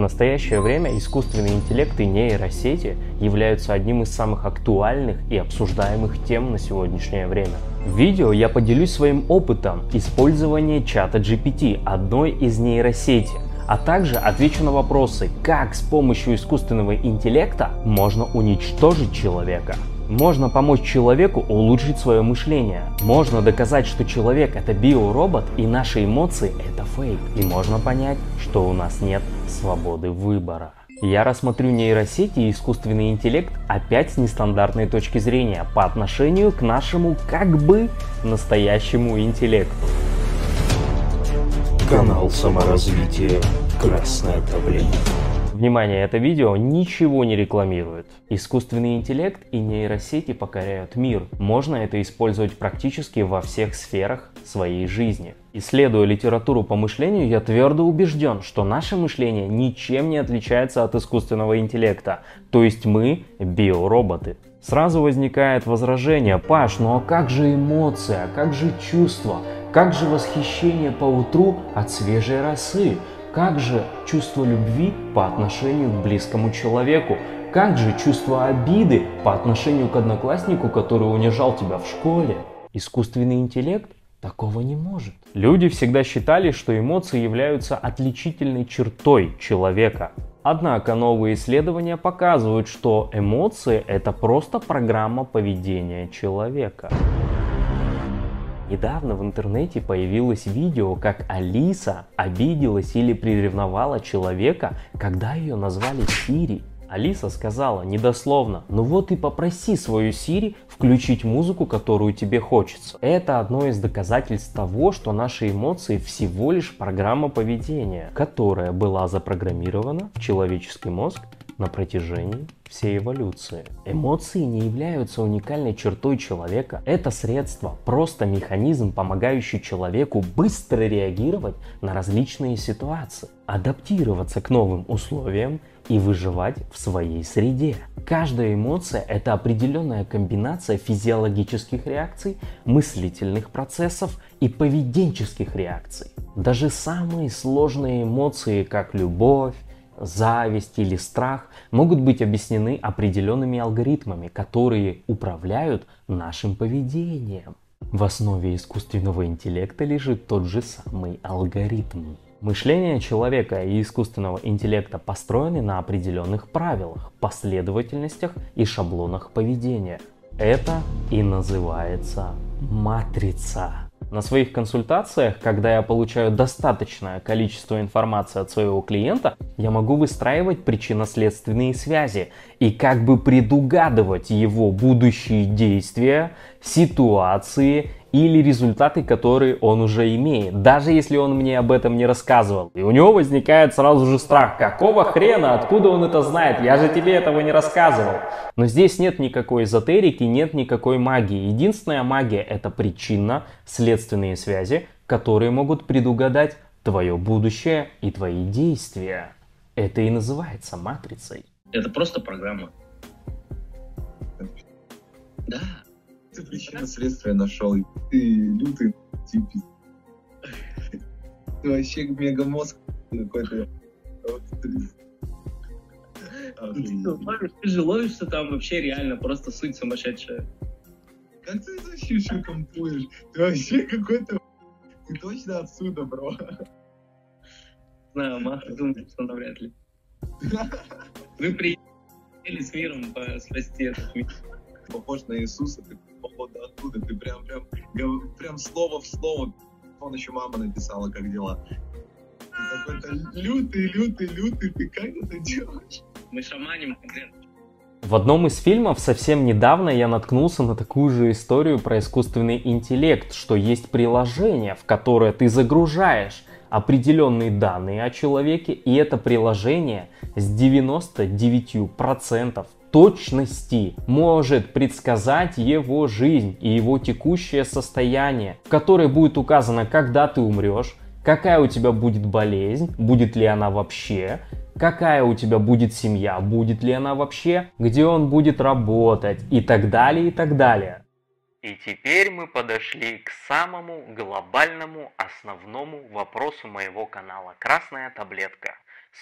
настоящее время искусственный интеллект и нейросети являются одним из самых актуальных и обсуждаемых тем на сегодняшнее время. В видео я поделюсь своим опытом использования чата GPT, одной из нейросети, а также отвечу на вопросы, как с помощью искусственного интеллекта можно уничтожить человека. Можно помочь человеку улучшить свое мышление. Можно доказать, что человек это биоробот и наши эмоции это фейк. И можно понять, что у нас нет свободы выбора. Я рассмотрю нейросети и искусственный интеллект опять с нестандартной точки зрения по отношению к нашему как бы настоящему интеллекту. Канал саморазвития «Красная таблетка». Внимание, это видео ничего не рекламирует. Искусственный интеллект и нейросети покоряют мир. Можно это использовать практически во всех сферах своей жизни. Исследуя литературу по мышлению, я твердо убежден, что наше мышление ничем не отличается от искусственного интеллекта, то есть мы биороботы. Сразу возникает возражение, Паш, ну а как же эмоция, как же чувства, как же восхищение по утру от свежей росы? Как же чувство любви по отношению к близкому человеку? Как же чувство обиды по отношению к однокласснику, который унижал тебя в школе? Искусственный интеллект такого не может. Люди всегда считали, что эмоции являются отличительной чертой человека. Однако новые исследования показывают, что эмоции это просто программа поведения человека. Недавно в интернете появилось видео, как Алиса обиделась или приревновала человека, когда ее назвали Сири. Алиса сказала недословно, ну вот и попроси свою Сири включить музыку, которую тебе хочется. Это одно из доказательств того, что наши эмоции всего лишь программа поведения, которая была запрограммирована в человеческий мозг на протяжении всей эволюции. Эмоции не являются уникальной чертой человека. Это средство, просто механизм, помогающий человеку быстро реагировать на различные ситуации, адаптироваться к новым условиям и выживать в своей среде. Каждая эмоция – это определенная комбинация физиологических реакций, мыслительных процессов и поведенческих реакций. Даже самые сложные эмоции, как любовь, зависть или страх могут быть объяснены определенными алгоритмами, которые управляют нашим поведением. В основе искусственного интеллекта лежит тот же самый алгоритм. Мышление человека и искусственного интеллекта построены на определенных правилах, последовательностях и шаблонах поведения. Это и называется матрица. На своих консультациях, когда я получаю достаточное количество информации от своего клиента, я могу выстраивать причинно-следственные связи и как бы предугадывать его будущие действия, ситуации или результаты, которые он уже имеет, даже если он мне об этом не рассказывал. И у него возникает сразу же страх, какого хрена, откуда он это знает, я же тебе этого не рассказывал. Но здесь нет никакой эзотерики, нет никакой магии. Единственная магия это причинно-следственные связи, которые могут предугадать твое будущее и твои действия. Это и называется матрицей. Это просто программа. Да, ты причина следствия нашел. Ты лютый типи. Ты вообще мегамозг какой-то. Ты же ловишься там вообще реально просто суть сумасшедшая. Как ты это вообще компуешь? Ты вообще какой-то... Ты точно отсюда, бро. Знаю, Маха думает, что навряд ли. Вы приехали с миром спасти этот мир. Похож на Иисуса, ты походу оттуда, ты прям, прям, прям слово в слово. Он еще мама написала, как дела. Ты какой-то лютый, лютый, лютый, ты как это делаешь? Мы шаманим конкретно. В одном из фильмов совсем недавно я наткнулся на такую же историю про искусственный интеллект, что есть приложение, в которое ты загружаешь определенные данные о человеке, и это приложение с 99% точности может предсказать его жизнь и его текущее состояние, в которой будет указано, когда ты умрешь, какая у тебя будет болезнь, будет ли она вообще, какая у тебя будет семья, будет ли она вообще, где он будет работать и так далее, и так далее. И теперь мы подошли к самому глобальному, основному вопросу моего канала «Красная таблетка».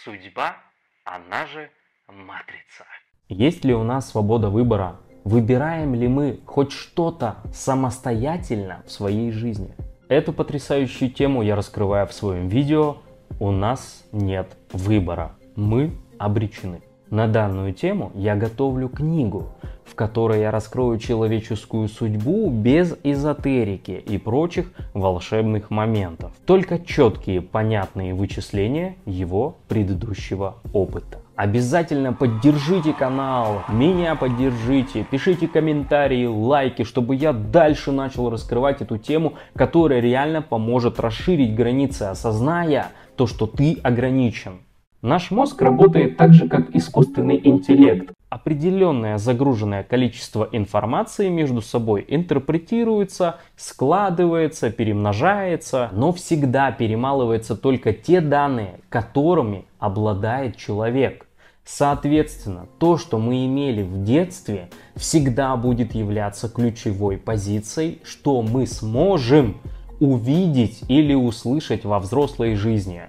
судьба, она же матрица. Есть ли у нас свобода выбора? Выбираем ли мы хоть что-то самостоятельно в своей жизни? Эту потрясающую тему я раскрываю в своем видео «У нас нет выбора. Мы обречены». На данную тему я готовлю книгу, в которой я раскрою человеческую судьбу без эзотерики и прочих волшебных моментов. Только четкие, понятные вычисления его предыдущего опыта. Обязательно поддержите канал, меня поддержите, пишите комментарии, лайки, чтобы я дальше начал раскрывать эту тему, которая реально поможет расширить границы, осозная то, что ты ограничен. Наш мозг работает так же, как искусственный интеллект. Определенное загруженное количество информации между собой интерпретируется, складывается, перемножается, но всегда перемалывается только те данные, которыми обладает человек. Соответственно, то, что мы имели в детстве, всегда будет являться ключевой позицией, что мы сможем увидеть или услышать во взрослой жизни.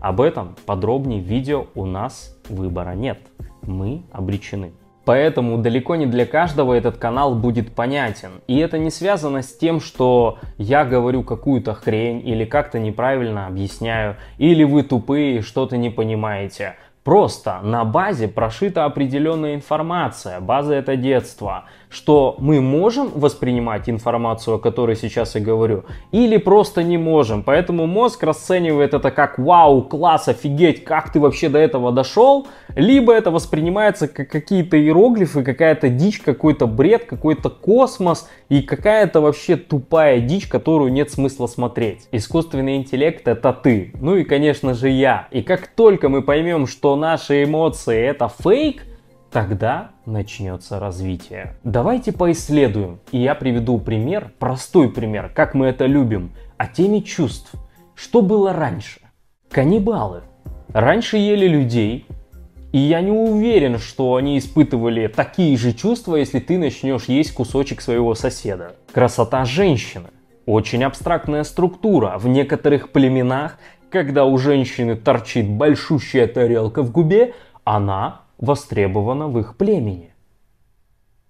Об этом подробнее в видео «У нас выбора нет». Мы обречены. Поэтому далеко не для каждого этот канал будет понятен. И это не связано с тем, что я говорю какую-то хрень или как-то неправильно объясняю, или вы тупые что-то не понимаете. Просто на базе прошита определенная информация. База это детство. Что мы можем воспринимать информацию, о которой сейчас я говорю, или просто не можем. Поэтому мозг расценивает это как вау, класс, офигеть, как ты вообще до этого дошел. Либо это воспринимается как какие-то иероглифы, какая-то дичь, какой-то бред, какой-то космос и какая-то вообще тупая дичь, которую нет смысла смотреть. Искусственный интеллект это ты. Ну и конечно же я. И как только мы поймем, что наши эмоции это фейк, тогда начнется развитие. Давайте поисследуем, и я приведу пример, простой пример, как мы это любим, о теме чувств. Что было раньше? Каннибалы. Раньше ели людей, и я не уверен, что они испытывали такие же чувства, если ты начнешь есть кусочек своего соседа. Красота женщины. Очень абстрактная структура. В некоторых племенах когда у женщины торчит большущая тарелка в губе, она востребована в их племени.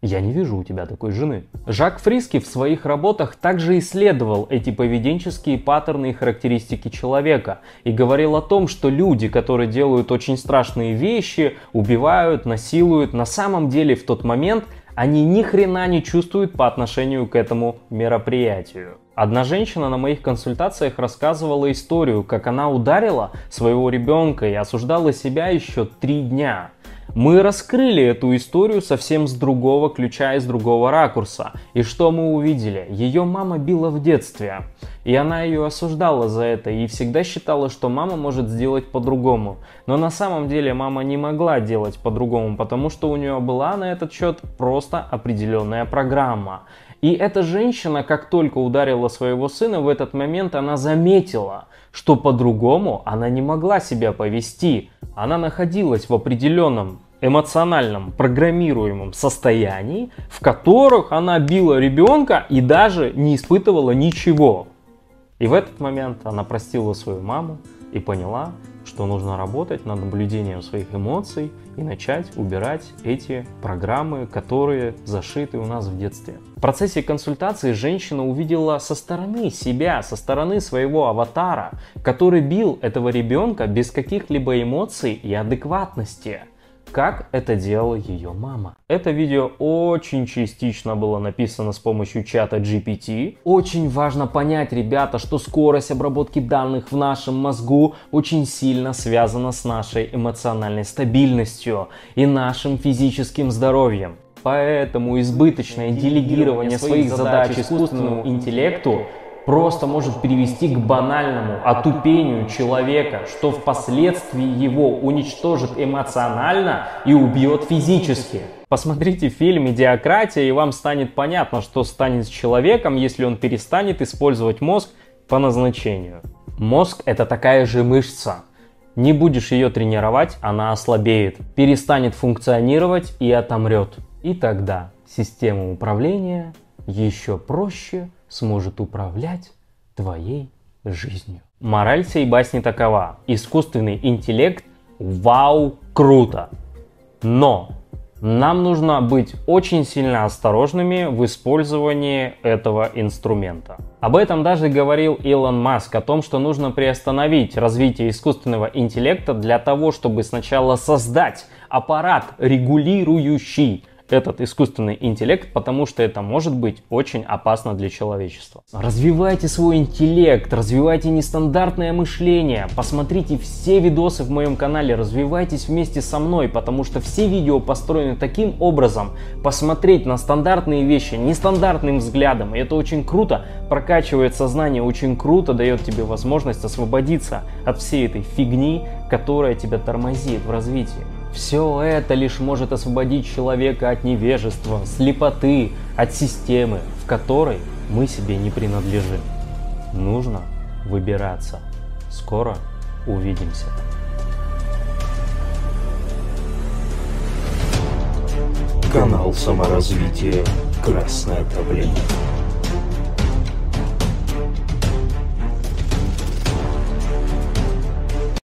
Я не вижу у тебя такой жены. Жак Фриски в своих работах также исследовал эти поведенческие паттерны и характеристики человека и говорил о том, что люди, которые делают очень страшные вещи, убивают, насилуют, на самом деле в тот момент они ни хрена не чувствуют по отношению к этому мероприятию. Одна женщина на моих консультациях рассказывала историю, как она ударила своего ребенка и осуждала себя еще три дня. Мы раскрыли эту историю совсем с другого ключа и с другого ракурса. И что мы увидели? Ее мама била в детстве. И она ее осуждала за это и всегда считала, что мама может сделать по-другому. Но на самом деле мама не могла делать по-другому, потому что у нее была на этот счет просто определенная программа. И эта женщина, как только ударила своего сына, в этот момент она заметила, что по-другому она не могла себя повести. Она находилась в определенном эмоциональном программируемом состоянии, в которых она била ребенка и даже не испытывала ничего. И в этот момент она простила свою маму и поняла, что нужно работать над наблюдением своих эмоций и начать убирать эти программы, которые зашиты у нас в детстве. В процессе консультации женщина увидела со стороны себя, со стороны своего аватара, который бил этого ребенка без каких-либо эмоций и адекватности как это делала ее мама. Это видео очень частично было написано с помощью чата GPT. Очень важно понять, ребята, что скорость обработки данных в нашем мозгу очень сильно связана с нашей эмоциональной стабильностью и нашим физическим здоровьем. Поэтому избыточное делегирование своих задач искусственному интеллекту просто может привести к банальному отупению человека, что впоследствии его уничтожит эмоционально и убьет физически. Посмотрите фильм «Идиократия» и вам станет понятно, что станет с человеком, если он перестанет использовать мозг по назначению. Мозг это такая же мышца. Не будешь ее тренировать, она ослабеет, перестанет функционировать и отомрет. И тогда система управления еще проще сможет управлять твоей жизнью. Мораль всей басни такова. Искусственный интеллект вау, круто. Но нам нужно быть очень сильно осторожными в использовании этого инструмента. Об этом даже говорил Илон Маск, о том, что нужно приостановить развитие искусственного интеллекта для того, чтобы сначала создать аппарат регулирующий этот искусственный интеллект, потому что это может быть очень опасно для человечества. Развивайте свой интеллект, развивайте нестандартное мышление, посмотрите все видосы в моем канале, развивайтесь вместе со мной, потому что все видео построены таким образом, посмотреть на стандартные вещи нестандартным взглядом, и это очень круто, прокачивает сознание, очень круто дает тебе возможность освободиться от всей этой фигни, которая тебя тормозит в развитии. Все это лишь может освободить человека от невежества, слепоты, от системы, в которой мы себе не принадлежим. Нужно выбираться. Скоро увидимся. Канал саморазвития «Красное давление».